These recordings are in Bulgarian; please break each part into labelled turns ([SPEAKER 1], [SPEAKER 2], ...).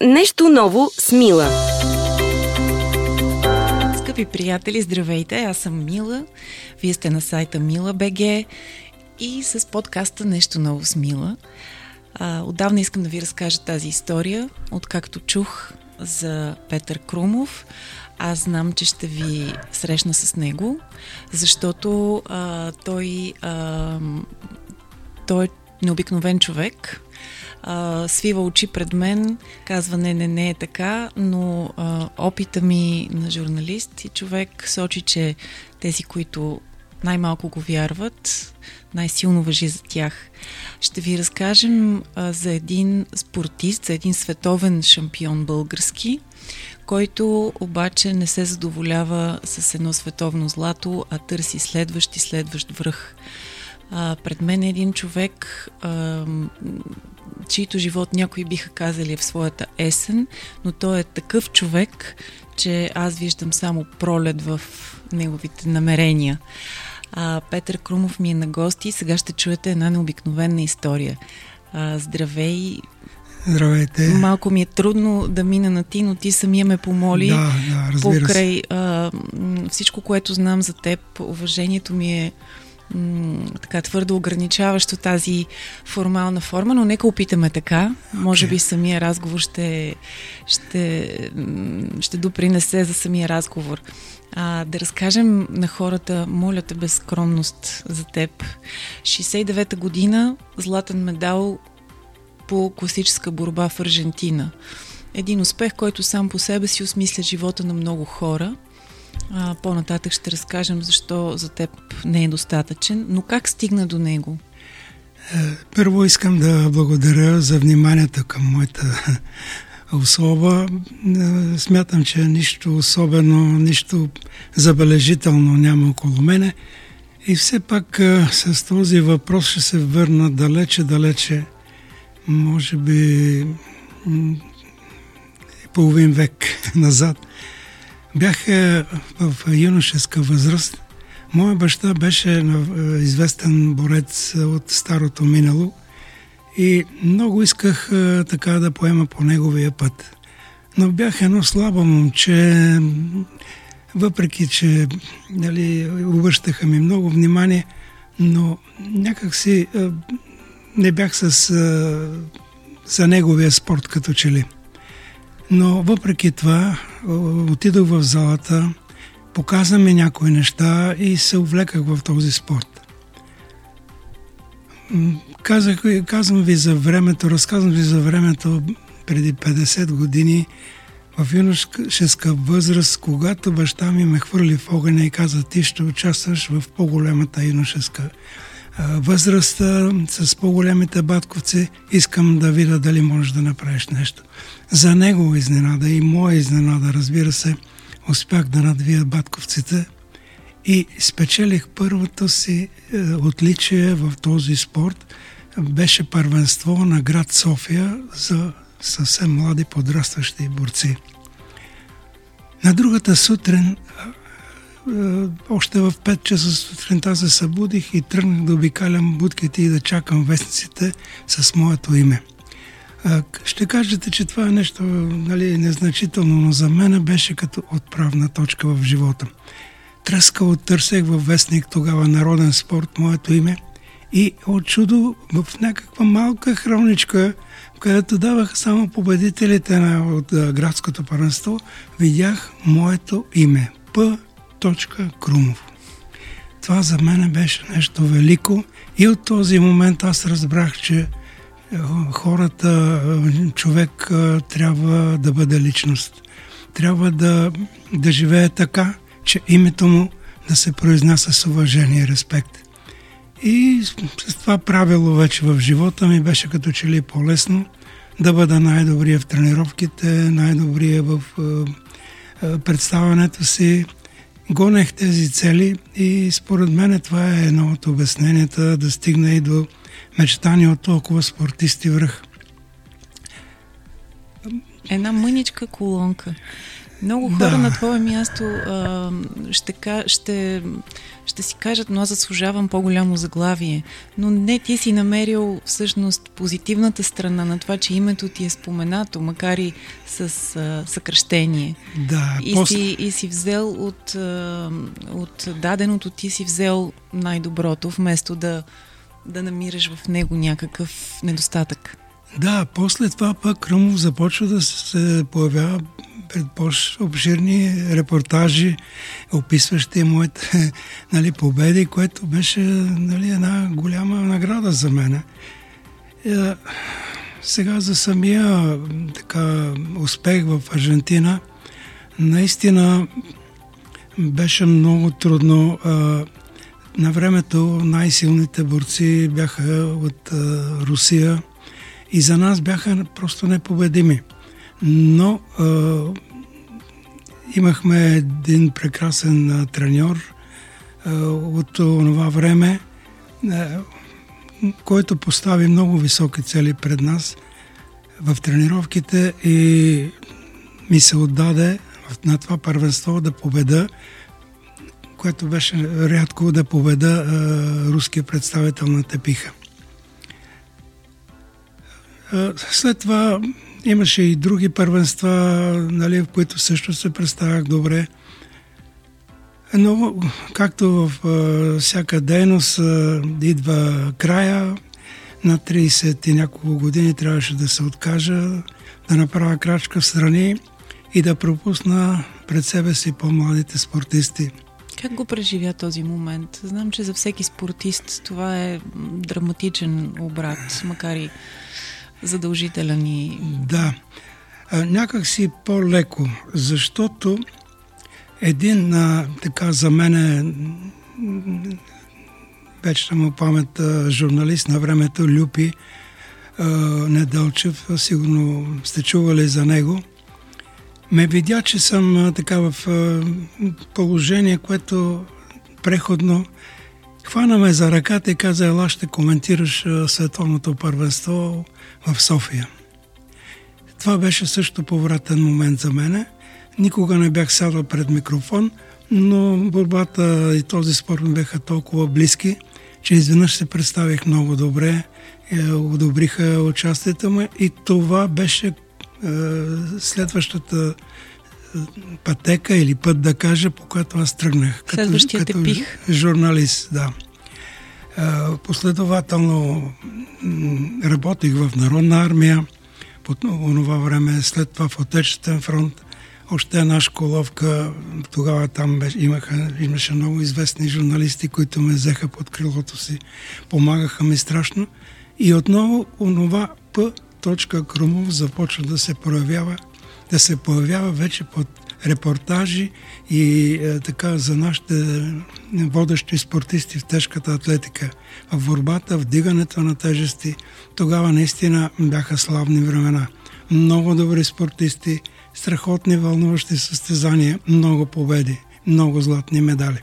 [SPEAKER 1] Нещо ново с Мила.
[SPEAKER 2] Скъпи приятели, здравейте! Аз съм Мила. Вие сте на сайта Мила БГ и с подкаста Нещо ново с Мила. А, отдавна искам да ви разкажа тази история, откакто чух за Петър Крумов. Аз знам, че ще ви срещна с него, защото а, той, а, той е необикновен човек, а, свива очи пред мен, казва не, не, не е така, но а, опита ми на журналист и човек сочи, че тези, които най-малко го вярват, най-силно въжи за тях. Ще ви разкажем а, за един спортист, за един световен шампион български, който обаче не се задоволява с едно световно злато, а търси следващ и следващ връх. А, пред мен е един човек, а, чийто живот някои биха казали е в своята есен, но той е такъв човек, че аз виждам само пролет в неговите намерения. А, Петър Крумов ми е на гости и сега ще чуете една необикновена история. А, здравей!
[SPEAKER 3] Здравейте!
[SPEAKER 2] Малко ми е трудно да мина на ти, но ти самия ме помоли.
[SPEAKER 3] Да, да, разбира
[SPEAKER 2] покрай
[SPEAKER 3] се.
[SPEAKER 2] а, всичко, което знам за теб, уважението ми е м- така твърдо ограничаващо тази формална форма, но нека опитаме така. Okay. Може би самия разговор ще, ще, ще допринесе за самия разговор. А, да разкажем на хората, моля те без скромност за теб. 69-та година, златен медал по класическа борба в Аржентина. Един успех, който сам по себе си осмисля живота на много хора – а, по-нататък ще разкажем защо за теб не е достатъчен, но как стигна до него?
[SPEAKER 3] Е, първо искам да благодаря за вниманието към моята особа. Е, смятам, че нищо особено, нищо забележително няма около мене. И все пак е, с този въпрос ще се върна далече, далече, може би половин век назад. Бях в юношеска възраст. Моя баща беше известен борец от старото минало и много исках така да поема по неговия път. Но бях едно слабо момче, въпреки че нали, обръщаха ми много внимание, но някак си не бях с, за неговия спорт като че ли. Но въпреки това отидох в залата, показа ми някои неща и се увлеках в този спорт. Казах, казвам ви за времето, разказвам ви за времето преди 50 години в юношеска възраст, когато баща ми ме хвърли в огъня и каза, ти ще участваш в по-големата юношеска възраст с по-големите батковци, искам да видя дали можеш да направиш нещо. За него изненада и моя изненада, разбира се, успях да надвия батковците и спечелих първото си е, отличие в този спорт. Беше първенство на град София за съвсем млади подрастващи борци. На другата сутрин още в 5 часа сутринта се събудих и тръгнах да обикалям будките и да чакам вестниците с моето име. Ще кажете, че това е нещо нали, незначително, но за мен беше като отправна точка в живота. Тръскал търсех във вестник тогава Народен спорт, моето име и от чудо в някаква малка хроничка, където даваха само победителите на, от градското първенство, видях моето име. П. Крумов. Това за мен беше нещо велико и от този момент аз разбрах, че хората, човек трябва да бъде личност. Трябва да, да живее така, че името му да се произнася с уважение и респект. И с това правило вече в живота ми беше като че ли по-лесно да бъда най-добрия в тренировките, най-добрия в представянето си. Гонех тези цели и според мен това е едно от обясненията да стигна и до мечтания от толкова спортисти връх.
[SPEAKER 2] Една мъничка колонка. Много хора да. на твое място а, ще, ще, ще си кажат, но аз заслужавам по-голямо заглавие. Но не, ти си намерил всъщност позитивната страна на това, че името ти е споменато, макар и с а, съкръщение.
[SPEAKER 3] Да,
[SPEAKER 2] и, после... си, и си взел от, а, от даденото, ти си взел най-доброто, вместо да, да намираш в него някакъв недостатък.
[SPEAKER 3] Да, после това пък Кръмов започва да се появява пред по-обширни репортажи, описващи моите нали, победи, което беше нали, една голяма награда за мен. Е, сега за самия така, успех в Аржентина, наистина беше много трудно. На времето най-силните борци бяха от Русия и за нас бяха просто непобедими. Но а, имахме един прекрасен а, треньор а, от това време, а, който постави много високи цели пред нас в тренировките и ми се отдаде на това първенство да победа, което беше рядко да победа а, руския представител на Тепиха. След това Имаше и други първенства, нали, в които също се представях добре. Но, както в а, всяка дейност а, идва края, на 30 и няколко години трябваше да се откажа, да направя крачка в страни и да пропусна пред себе си по-младите спортисти.
[SPEAKER 2] Как го преживя този момент? Знам, че за всеки спортист това е драматичен обрат, макар и задължителен и...
[SPEAKER 3] Да, някак си по-леко, защото един така за мен е вече му памет журналист на времето Люпи а, Недълчев, сигурно сте чували за него, ме видя, че съм така в а, положение, което преходно хвана ме за ръката и каза, ела ще коментираш световното първенство в София. Това беше също повратен момент за мене. Никога не бях сядал пред микрофон, но борбата и този спорт ми бяха толкова близки, че изведнъж се представих много добре, е, одобриха участието му и това беше е, следващата пътека или път да кажа, по която аз тръгнах.
[SPEAKER 2] Като, като пих.
[SPEAKER 3] журналист, да. Последователно работих в Народна армия, по това време, след това в Отечествен фронт, още една школовка, тогава там имаха, имаше много известни журналисти, които ме взеха под крилото си, помагаха ми страшно. И отново онова П. Крумов започва да се проявява, да се появява вече под репортажи и е, така за нашите водещи спортисти в тежката атлетика, в борбата, в дигането на тежести. Тогава наистина бяха славни времена. Много добри спортисти, страхотни вълнуващи състезания, много победи, много златни медали.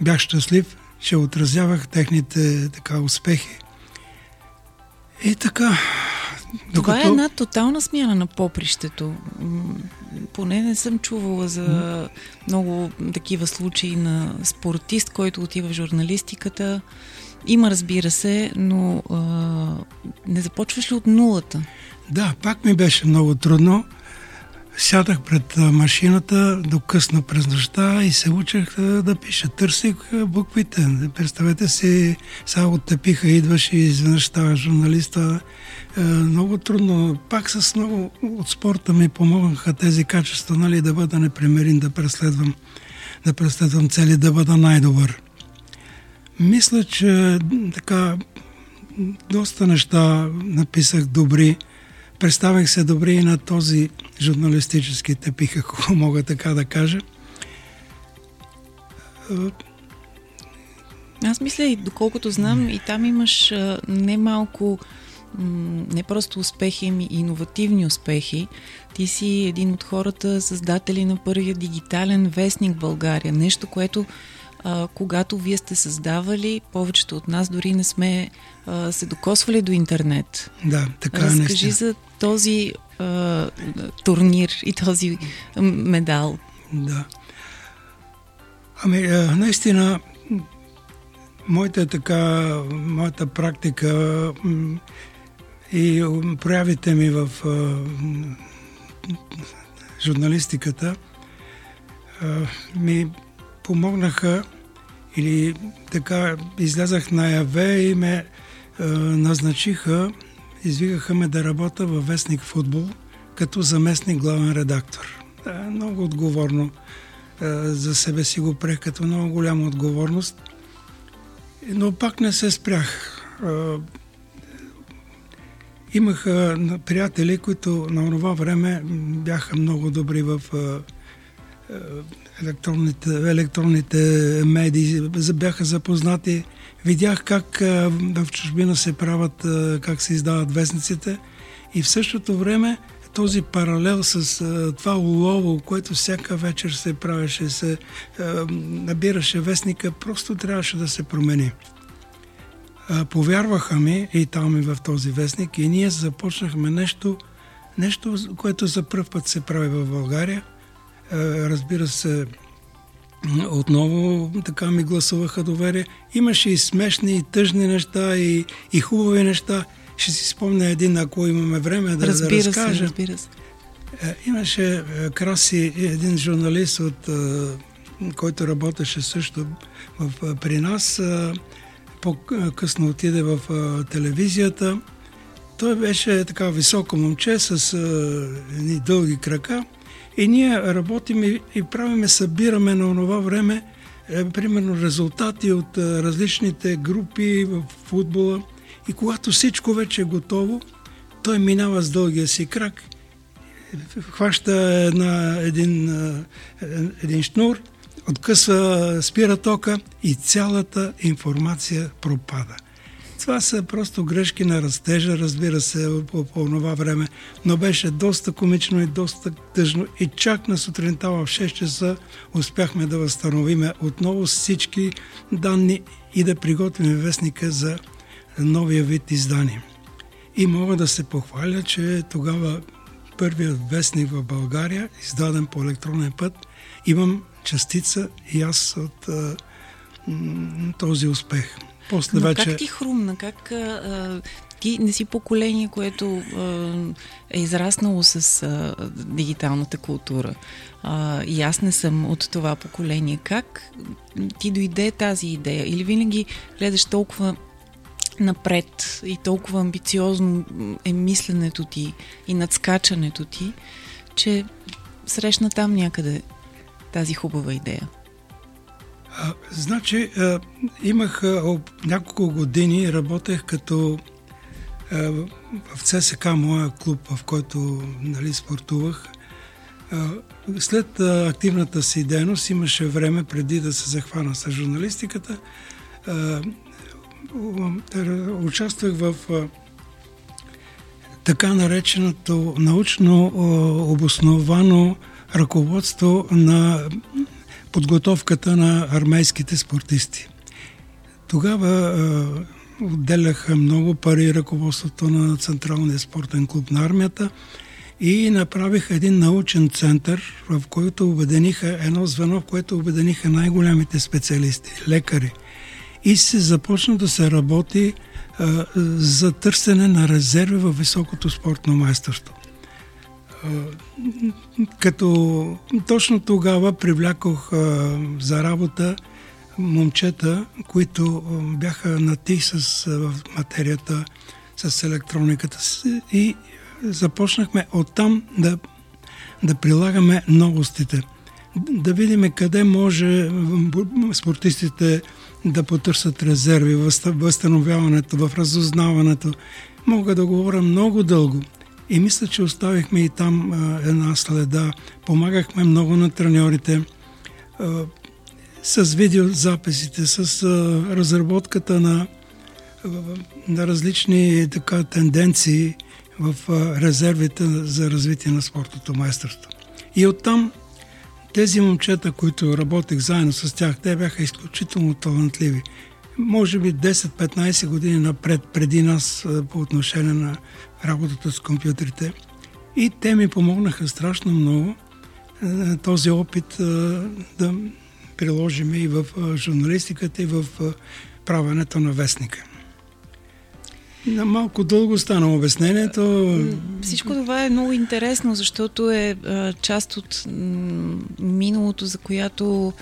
[SPEAKER 3] Бях щастлив, че отразявах техните така успехи. И така,
[SPEAKER 2] докато... Това е една тотална смяна на попрището. Поне не съм чувала за много такива случаи на спортист, който отива в журналистиката. Има, разбира се, но а, не започваш ли от нулата?
[SPEAKER 3] Да, пак ми беше много трудно. Сядах пред машината до късно през нощта и се учех да пиша. Търсих буквите. Представете си, сега оттепиха, идваш и изведнъж става журналиста. Много трудно. Пак с много от спорта ми помогнаха тези качества, нали, да бъда непремерим, да преследвам, да преследвам цели, да бъда най-добър. Мисля, че така доста неща написах добри Представях се добре и на този журналистически тепих, ако мога така да кажа.
[SPEAKER 2] Аз мисля и доколкото знам, и там имаш немалко не просто успехи, ами иновативни успехи. Ти си един от хората, създатели на първия дигитален вестник България. Нещо, което а, когато вие сте създавали, повечето от нас дори не сме а, се докосвали до интернет.
[SPEAKER 3] Да, така
[SPEAKER 2] Разкажи
[SPEAKER 3] наистина.
[SPEAKER 2] за този а, турнир и този медал.
[SPEAKER 3] Да. Ами, а, наистина, моята така, моята практика и проявите ми в а, журналистиката а, ми помогнаха или така излязах наяве и ме а, назначиха, извикаха ме да работя във вестник футбол като заместник главен редактор. Да, много отговорно а, за себе си го прех като много голяма отговорност, но пак не се спрях. А, Имах а, на- приятели, които на това време бяха много добри в а, електронните, електронните медии, бяха запознати. Видях как в чужбина се правят, как се издават вестниците и в същото време този паралел с това улово, което всяка вечер се правеше, се набираше вестника, просто трябваше да се промени. Повярваха ми и там и в този вестник и ние започнахме нещо, нещо, което за първ път се прави в България. А, разбира се, отново така ми гласуваха доверие. Имаше и смешни, и тъжни неща, и, и хубави неща. Ще си спомня един, ако имаме време да, да
[SPEAKER 2] разбира се,
[SPEAKER 3] разкажа.
[SPEAKER 2] разбира се.
[SPEAKER 3] Е, Имаше е, Краси, един журналист, от, е, който работеше също в, е, при нас. е, По-късно отиде в е, телевизията. Той беше така високо момче с е, едни дълги крака. И ние работим и, и правиме, събираме на това време е, примерно резултати от е, различните групи в футбола. И когато всичко вече е готово, той минава с дългия си крак хваща една, един, а, един шнур, откъсва, спира тока и цялата информация пропада. Това са просто грешки на растежа, разбира се, по, по това време, но беше доста комично и доста тъжно. И чак на сутринта в 6 часа успяхме да възстановиме отново всички данни и да приготвим вестника за новия вид издание. И мога да се похваля, че тогава първият вестник в България, издаден по електронен път, имам частица и аз от този успех. После
[SPEAKER 2] Но
[SPEAKER 3] вече...
[SPEAKER 2] как ти хрумна? Как а, ти не си поколение, което а, е израснало с а, дигиталната култура. А, и аз не съм от това поколение. Как ти дойде тази идея? Или винаги гледаш толкова напред и толкова амбициозно е мисленето ти и надскачането ти, че срещна там някъде тази хубава идея.
[SPEAKER 3] Значи, а, имах а, няколко години, работех като а, в ЦСК, моя клуб, в който нали, спортувах. А, след а, активната си дейност имаше време преди да се захвана с журналистиката. А, участвах в а, така нареченото научно а, обосновано ръководство на подготовката на армейските спортисти. Тогава а, отделяха много пари ръководството на Централния спортен клуб на армията и направиха един научен център, в който обедениха едно звено, в което обедениха най-голямите специалисти, лекари. И се започна да се работи а, за търсене на резерви във високото спортно майсторство като точно тогава привлякох за работа момчета, които бяха нати с материята, с електрониката и започнахме оттам да, да прилагаме новостите. Да видим къде може спортистите да потърсят резерви, възста- възстановяването, в разузнаването. Мога да говоря много дълго. И мисля, че оставихме и там а, една следа. Помагахме много на треньорите а, с видеозаписите, с а, разработката на, а, на различни така, тенденции в а, резервите за развитие на спортното майсторство. И оттам тези момчета, които работех заедно с тях, те бяха изключително талантливи. Може би 10-15 години напред преди нас по отношение на работата с компютрите. И те ми помогнаха страшно много този опит да приложим и в журналистиката, и в правенето на вестника. На малко дълго стана обяснението.
[SPEAKER 2] Всичко това е много интересно, защото е част от миналото, за която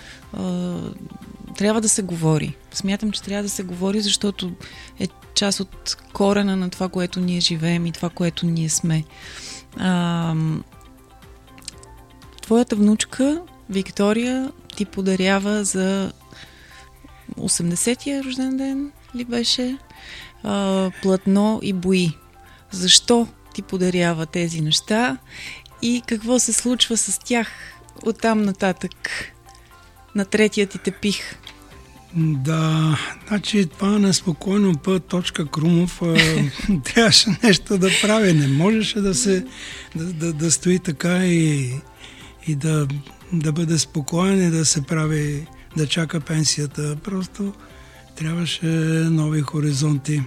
[SPEAKER 2] трябва да се говори. Смятам, че трябва да се говори, защото е част от корена на това, което ние живеем и това, което ние сме. А, твоята внучка, Виктория, ти подарява за 80-я рожден ден ли беше? а, платно и бои. Защо ти подарява тези неща и какво се случва с тях оттам нататък на третия ти тепих?
[SPEAKER 3] Да, значи това неспокойно точка Крумов, трябваше нещо да прави. Не можеше да се да, да, да стои така и, и да, да бъде спокоен и да се прави, да чака пенсията. Просто трябваше нови хоризонти.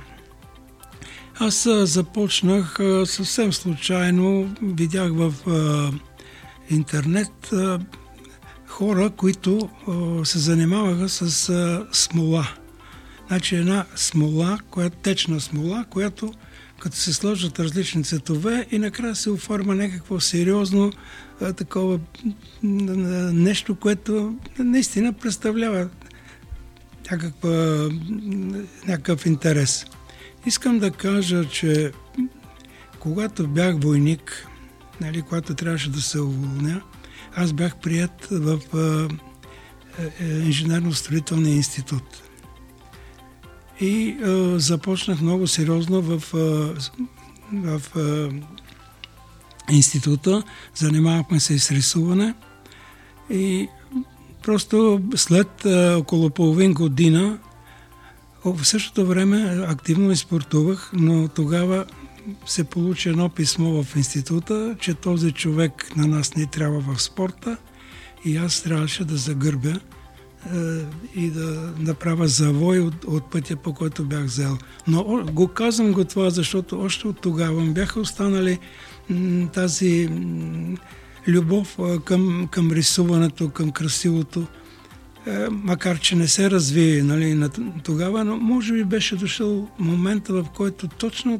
[SPEAKER 3] Аз започнах съвсем случайно, видях в интернет хора, които се занимаваха с смола. Значи една смола, която течна смола, която като се сложат различни цветове и накрая се оформя някакво сериозно такова нещо, което наистина представлява някаква, някакъв интерес. Искам да кажа, че когато бях войник, нали, когато трябваше да се уволня, аз бях прият в е, е, инженерно-строителния институт. И е, започнах много сериозно в, в, в института. Занимавахме се с рисуване. И просто след около половин година в същото време активно изпортувах, но тогава се получи едно писмо в института, че този човек на нас не трябва в спорта и аз трябваше да загърбя е, и да направя завой от, от пътя, по който бях взел. Но го казвам го това, защото още от тогава бяха останали тази любов към, към рисуването, към красивото. Е, макар че не се разви нали, тогава, но може би беше дошъл момента, в който точно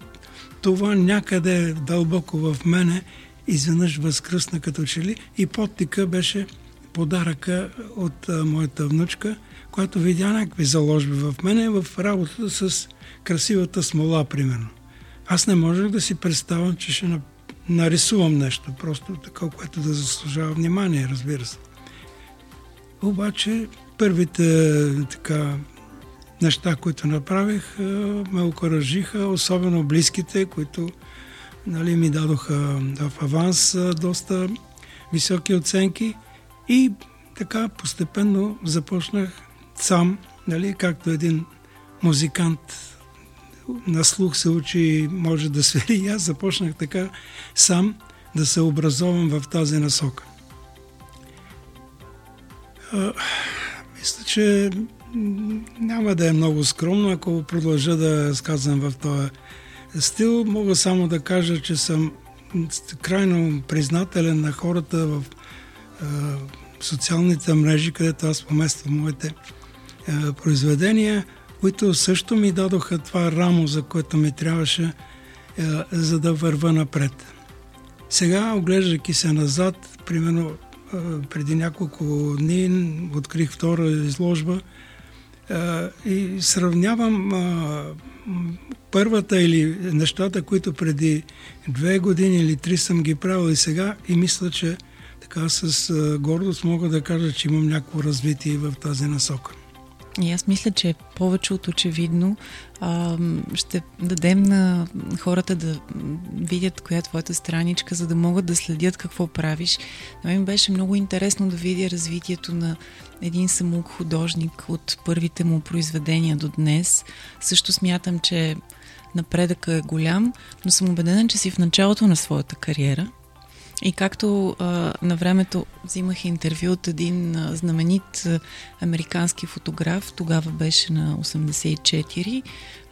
[SPEAKER 3] това някъде дълбоко в мене изведнъж възкръсна като че ли и подтика беше подаръка от а, моята внучка, която видя някакви заложби в мене в работата с красивата смола, примерно. Аз не можех да си представям, че ще нарисувам нещо, просто такова, което да заслужава внимание, разбира се. Обаче първите така, неща, които направих, ме окоръжиха, особено близките, които нали, ми дадоха в аванс доста високи оценки и така постепенно започнах сам, нали, както един музикант на слух се учи може да свири. И аз започнах така сам да се образовам в тази насока. Мисля, че няма да е много скромно, ако продължа да сказвам в този стил. Мога само да кажа, че съм крайно признателен на хората в социалните мрежи, където аз помествам моите произведения, които също ми дадоха това рамо, за което ми трябваше, за да върва напред. Сега, оглеждайки се назад, примерно преди няколко дни открих втора изложба и сравнявам първата или нещата, които преди две години или три съм ги правил и сега и мисля, че така с гордост мога да кажа, че имам някакво развитие в тази насока.
[SPEAKER 2] И аз мисля, че повече от очевидно а, ще дадем на хората да видят коя е твоята страничка, за да могат да следят какво правиш. На мен беше много интересно да видя развитието на един самук художник от първите му произведения до днес. Също смятам, че напредъка е голям, но съм убедена, че си в началото на своята кариера И както а, на времето взимах интервю от един а, знаменит а, американски фотограф, тогава беше на 84,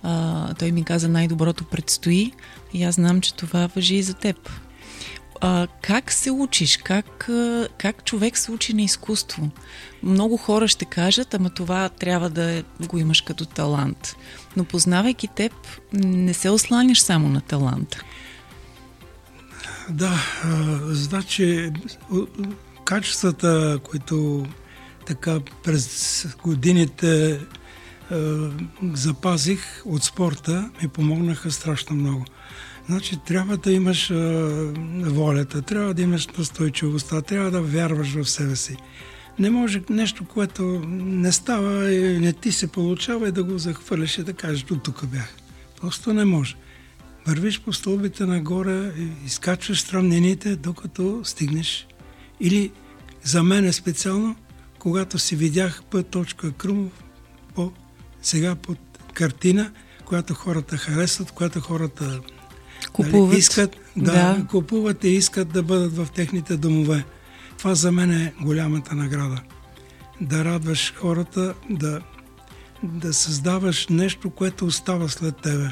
[SPEAKER 2] а, той ми каза най-доброто предстои и аз знам, че това въжи и за теб. А, как се учиш? Как, а, как човек се учи на изкуство? Много хора ще кажат, ама това трябва да го имаш като талант. Но познавайки теб, не се осланяш само на таланта.
[SPEAKER 3] Да, значи качествата, които така през годините запазих от спорта, ми помогнаха страшно много. Значи трябва да имаш а, волята, трябва да имаш настойчивостта, трябва да вярваш в себе си. Не може нещо, което не става и не ти се получава и да го захвърляш и да кажеш, до тук бях. Просто не може. Вървиш по стълбите нагоре, изкачваш сравнените, докато стигнеш. Или за мен е специално, когато си видях път точка Крумов, по, сега под картина, която хората харесват, която хората
[SPEAKER 2] Купуват.
[SPEAKER 3] Нали, искат да, да купуват и искат да бъдат в техните домове. Това за мен е голямата награда. Да радваш хората, да, да създаваш нещо, което остава след тебе.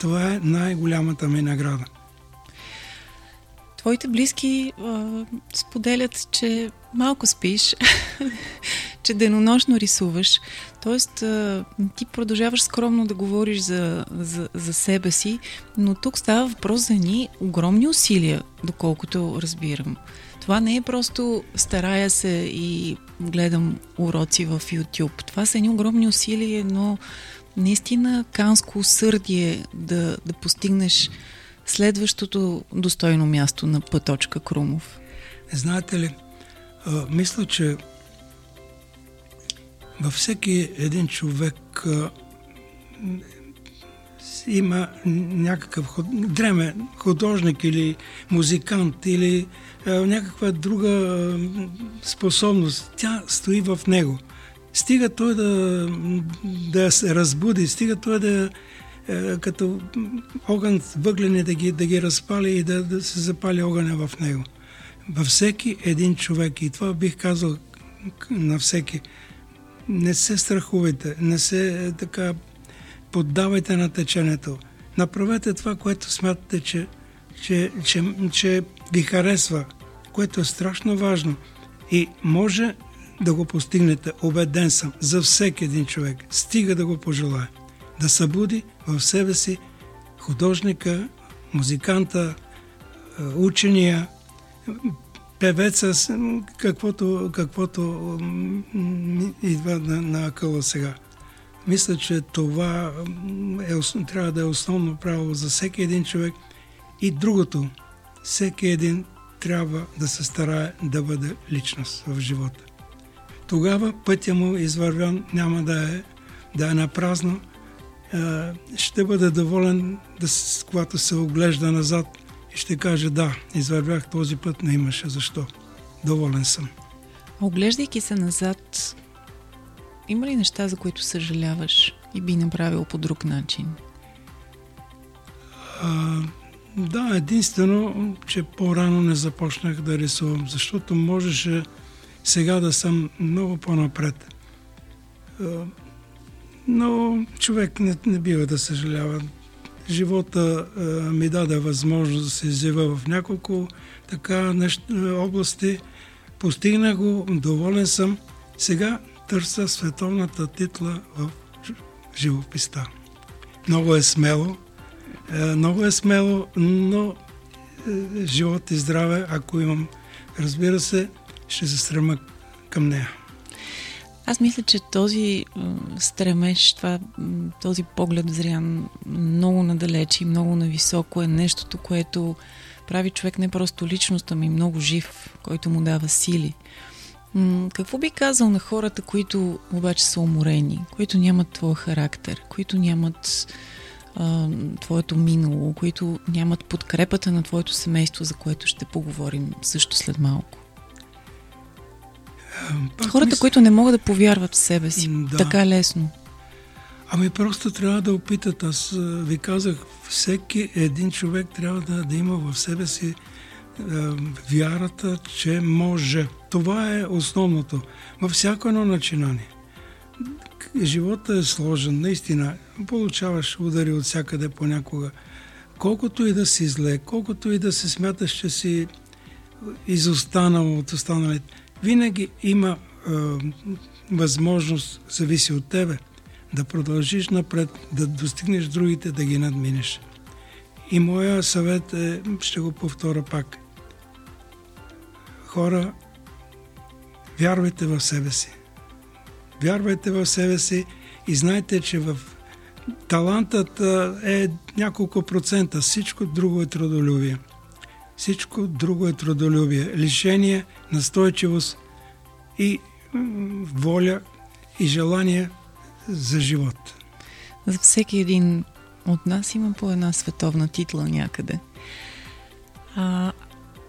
[SPEAKER 3] Това е най-голямата ми награда.
[SPEAKER 2] Твоите близки а, споделят, че малко спиш, че денонощно рисуваш. Тоест, а, ти продължаваш скромно да говориш за, за, за себе си, но тук става въпрос за ни огромни усилия, доколкото разбирам. Това не е просто старая се и гледам уроци в YouTube. Това са едни огромни усилия, но наистина канско усърдие да, да постигнеш следващото достойно място на пъточка Крумов?
[SPEAKER 3] Знаете ли, а, мисля, че във всеки един човек а, има някакъв ход, дреме, художник или музикант или а, някаква друга а, способност. Тя стои в него. Стига той да, да се разбуди, стига той да е, като огън въглени да ги, да ги разпали и да, да се запали огъня в него. Във всеки един човек, и това бих казал на всеки, не се страхувайте, не се е, така поддавайте на течението. Направете това, което смятате, че, че, че, че ви харесва, което е страшно важно. И може да го постигнете, убеден съм, за всеки един човек. Стига да го пожелая. Да събуди в себе си художника, музиканта, учения, певеца, каквото, каквото идва на, на акъла сега. Мисля, че това е, трябва да е основно право за всеки един човек. И другото, всеки един трябва да се старае да бъде личност в живота тогава пътя му извървян няма да е, да е на празно. Ще бъде доволен, да, когато се оглежда назад и ще каже да, извървях този път, не имаше защо. Доволен съм.
[SPEAKER 2] Оглеждайки се назад, има ли неща, за които съжаляваш и би направил по друг начин?
[SPEAKER 3] А, да, единствено, че по-рано не започнах да рисувам, защото можеше сега да съм много по-напред. Но човек не, не бива да съжалява. Живота ми даде възможност да се изява в няколко така нещ, области. Постигна го, доволен съм. Сега търся световната титла в живописта. Много е смело, е, много е смело, но е, живот и здраве, ако имам, разбира се, ще се стрема към нея.
[SPEAKER 2] Аз мисля, че този стремеж, това, този поглед зрян много надалеч и много нависоко е нещото, което прави човек не просто личност, ами много жив, който му дава сили. Какво би казал на хората, които обаче са уморени, които нямат твоя характер, които нямат а, твоето минало, които нямат подкрепата на твоето семейство, за което ще поговорим също след малко? Пак Хората, мисля... които не могат да повярват в себе си. Да. Така лесно.
[SPEAKER 3] Ами просто трябва да опитат. Аз ви казах, всеки един човек трябва да, да има в себе си вярата, че може. Това е основното. Във всяко едно начинание. Живота е сложен, наистина. Получаваш удари от всякъде понякога. Колкото и да си зле, колкото и да се смяташ, че си изостанал от останалите, винаги има е, възможност, зависи от тебе, да продължиш напред, да достигнеш другите, да ги надминеш. И моя съвет е, ще го повторя пак. Хора, вярвайте в себе си. Вярвайте в себе си и знайте, че в талантът е няколко процента. Всичко друго е трудолюбие. Всичко друго е трудолюбие. Лишение, настойчивост и воля и желание за живот.
[SPEAKER 2] За всеки един от нас има по една световна титла някъде. А,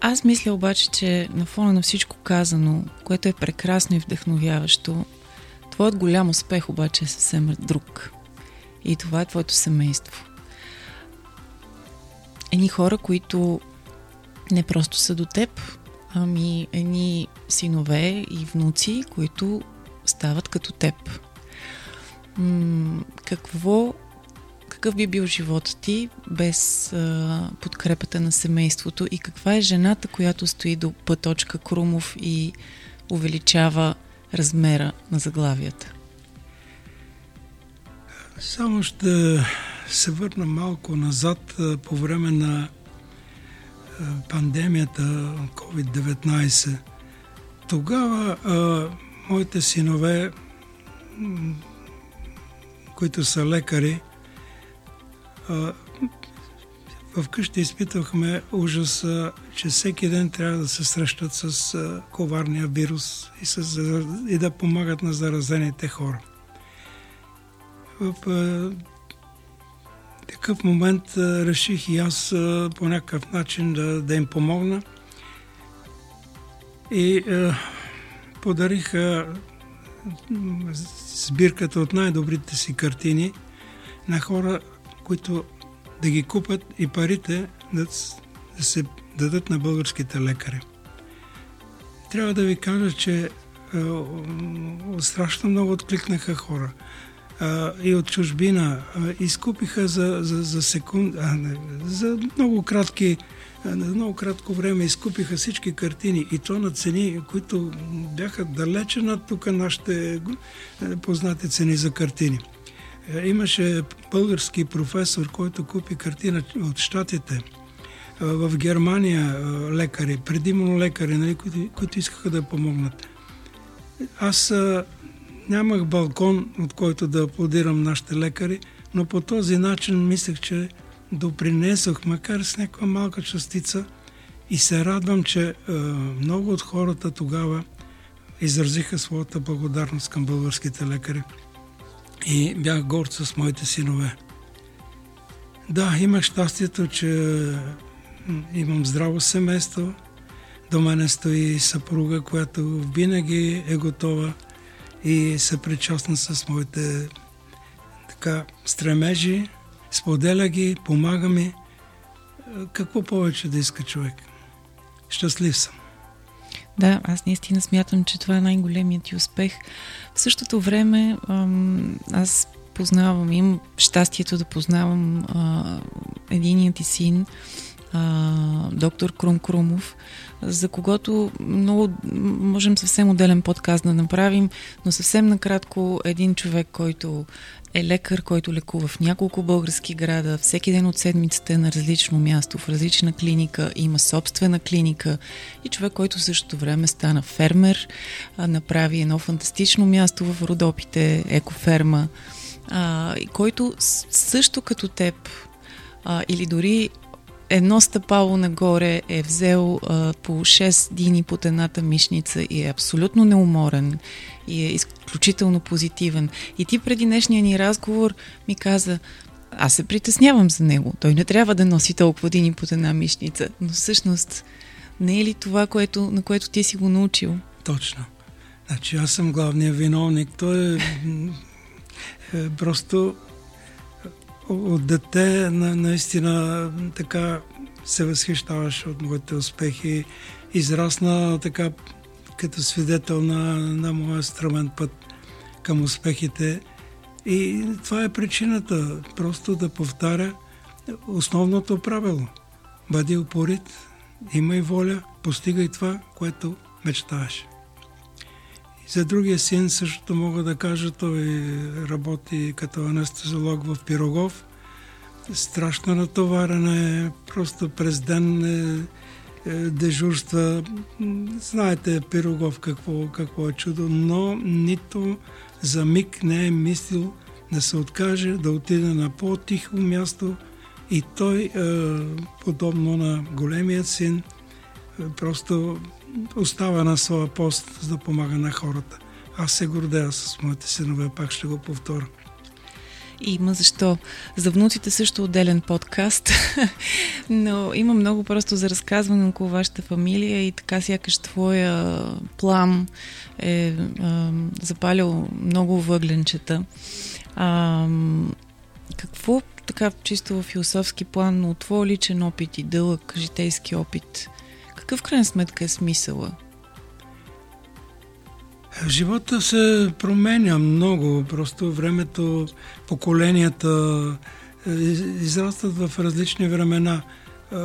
[SPEAKER 2] аз мисля обаче, че на фона на всичко казано, което е прекрасно и вдъхновяващо, твоят голям успех обаче е съвсем друг. И това е твоето семейство. Едни хора, които не просто са до теб, ами едни синове и внуци, които стават като теб. М- какво какъв би бил живота ти без а, подкрепата на семейството и каква е жената, която стои до пъточка Крумов и увеличава размера на заглавията?
[SPEAKER 3] Само ще се върна малко назад по време на пандемията COVID-19. Тогава а, моите синове, които са лекари, вкъщи изпитвахме ужас, че всеки ден трябва да се срещат с коварния вирус и, с, и да помагат на заразените хора. В такъв момент реших и аз по някакъв начин да, да им помогна и подарих сбирката от най-добрите си картини на хора, които да ги купат и парите да, да се дадат на българските лекари. Трябва да ви кажа, че е, страшно много откликнаха хора е, и от чужбина. Е, изкупиха за, за, за секунд, а, не, за много кратки на много кратко време изкупиха всички картини и то на цени, които бяха далече над тук нашите познати цени за картини. Имаше български професор, който купи картина от Штатите. Е, в Германия лекари, предимно лекари, нали, които, които искаха да помогнат. Аз нямах балкон, от който да аплодирам нашите лекари, но по този начин мислех, че допринесох, макар с някаква малка частица, и се радвам, че е, много от хората тогава изразиха своята благодарност към българските лекари и бях горд с моите синове. Да, имах щастието, че имам здраво семейство. До мене стои съпруга, която винаги е готова и се причастна с моите така, стремежи, споделя ги, помага ми. Какво повече да иска човек? Щастлив съм.
[SPEAKER 2] Да, аз наистина смятам, че това е най-големият ти успех. В същото време аз познавам, имам щастието да познавам а, единият ти син, а, доктор Крум Крумов, за когото много можем съвсем отделен подкаст да направим, но съвсем накратко един човек, който е лекар, който лекува в няколко български града, всеки ден от седмицата е на различно място, в различна клиника, има собствена клиника и човек, който в същото време стана фермер, направи едно фантастично място в Родопите, екоферма, който също като теб или дори едно стъпало нагоре е взел а, по 6 дини под едната мишница и е абсолютно неуморен и е изключително позитивен. И ти преди днешния ни разговор ми каза, аз се притеснявам за него. Той не трябва да носи толкова дини под една мишница. Но всъщност, не е ли това, което, на което ти си го научил?
[SPEAKER 3] Точно. Значи аз съм главният виновник. Той е, е просто от дете на, наистина така се възхищаваше от моите успехи. Израсна така като свидетел на, на моя стръмен път към успехите. И това е причината. Просто да повтаря основното правило. Бъди упорит, имай воля, постигай това, което мечтаеш. За другия син същото мога да кажа, той работи като анестезиолог в Пирогов. Страшно натоварена е, просто през ден е, е, дежурства. Знаете, Пирогов какво, какво е чудо, но нито за миг не е мислил да се откаже, да отиде на по-тихо място и той, е, подобно на големият син, просто остава на своя пост, за да помага на хората. Аз се гордея с моите синове, пак ще го повторя.
[SPEAKER 2] Има защо. За внуците също отделен подкаст, но има много просто за разказване около вашата фамилия и така сякаш твоя план е а, запалил много въгленчета. А, какво така чисто в философски план, но от твой личен опит и дълъг житейски опит, какъв крайна сметка е смисъла?
[SPEAKER 3] Живота се променя много. Просто времето, поколенията е, израстват в различни времена. Е,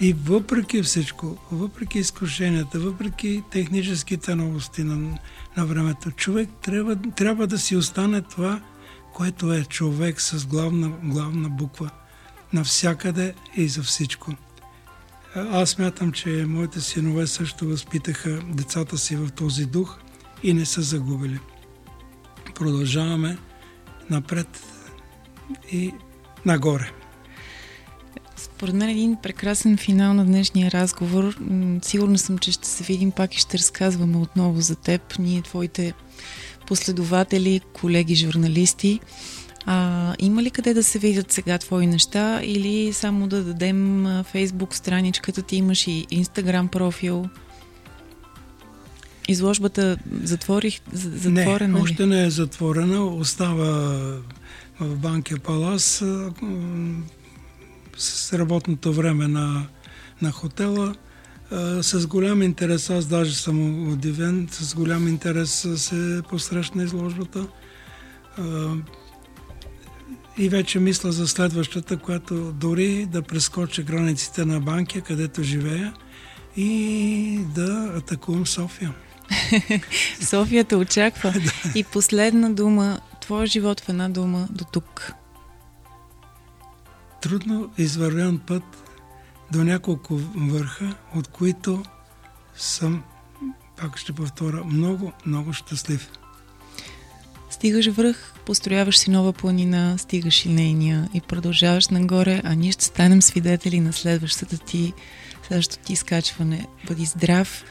[SPEAKER 3] и въпреки всичко, въпреки изкушенията, въпреки техническите новости на, на времето, човек трябва, трябва да си остане това, което е човек с главна, главна буква навсякъде и за всичко. Аз мятам, че моите синове също възпитаха децата си в този дух и не са загубили. Продължаваме напред и нагоре.
[SPEAKER 2] Според мен един прекрасен финал на днешния разговор. Сигурна съм, че ще се видим пак и ще разказваме отново за теб. Ние, твоите последователи, колеги, журналисти. А, има ли къде да се видят сега твои неща или само да дадем фейсбук страничката ти, имаш и инстаграм профил? Изложбата затворих, затворена
[SPEAKER 3] Не, още не е затворена. Остава в Банкия Палас с работното време на, на хотела. С голям интерес, аз даже съм удивен, с голям интерес се посрещна изложбата. И вече мисля за следващата, която дори да прескоча границите на Банкия, където живея, и да атакувам София.
[SPEAKER 2] София те очаква. И последна дума, твоя живот в една дума до тук.
[SPEAKER 3] Трудно извървян път до няколко върха, от които съм, пак ще повторя, много, много щастлив.
[SPEAKER 2] Стигаш връх, построяваш си нова планина, стигаш и нейния и продължаваш нагоре, а ние ще станем свидетели на следващата ти, следващото ти изкачване. Бъди здрав,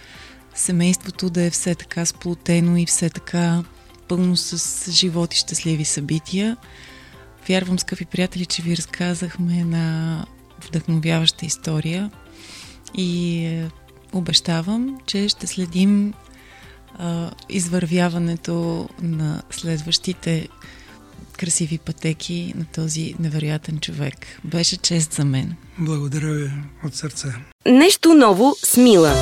[SPEAKER 2] семейството да е все така сплотено и все така пълно с живот и щастливи събития. Вярвам, скъпи приятели, че ви разказахме на вдъхновяваща история и е, обещавам, че ще следим а, извървяването на следващите красиви пътеки на този невероятен човек. Беше чест за мен.
[SPEAKER 3] Благодаря ви от сърце.
[SPEAKER 1] Нещо ново с Мила.